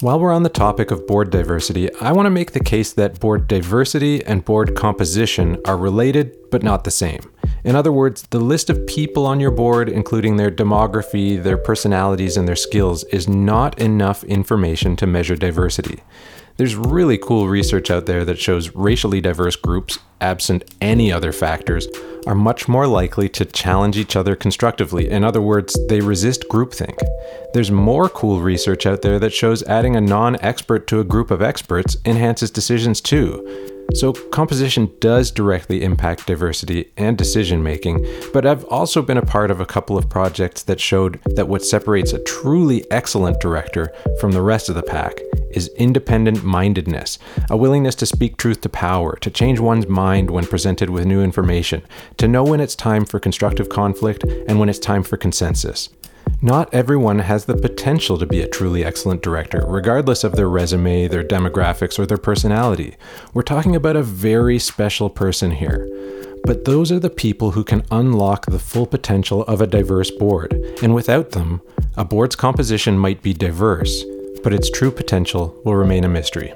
While we're on the topic of board diversity, I want to make the case that board diversity and board composition are related but not the same. In other words, the list of people on your board, including their demography, their personalities, and their skills, is not enough information to measure diversity. There's really cool research out there that shows racially diverse groups, absent any other factors, are much more likely to challenge each other constructively. In other words, they resist groupthink. There's more cool research out there that shows adding a non expert to a group of experts enhances decisions too. So, composition does directly impact diversity and decision making, but I've also been a part of a couple of projects that showed that what separates a truly excellent director from the rest of the pack is independent mindedness, a willingness to speak truth to power, to change one's mind when presented with new information, to know when it's time for constructive conflict and when it's time for consensus. Not everyone has the potential to be a truly excellent director, regardless of their resume, their demographics, or their personality. We're talking about a very special person here. But those are the people who can unlock the full potential of a diverse board, and without them, a board's composition might be diverse, but its true potential will remain a mystery.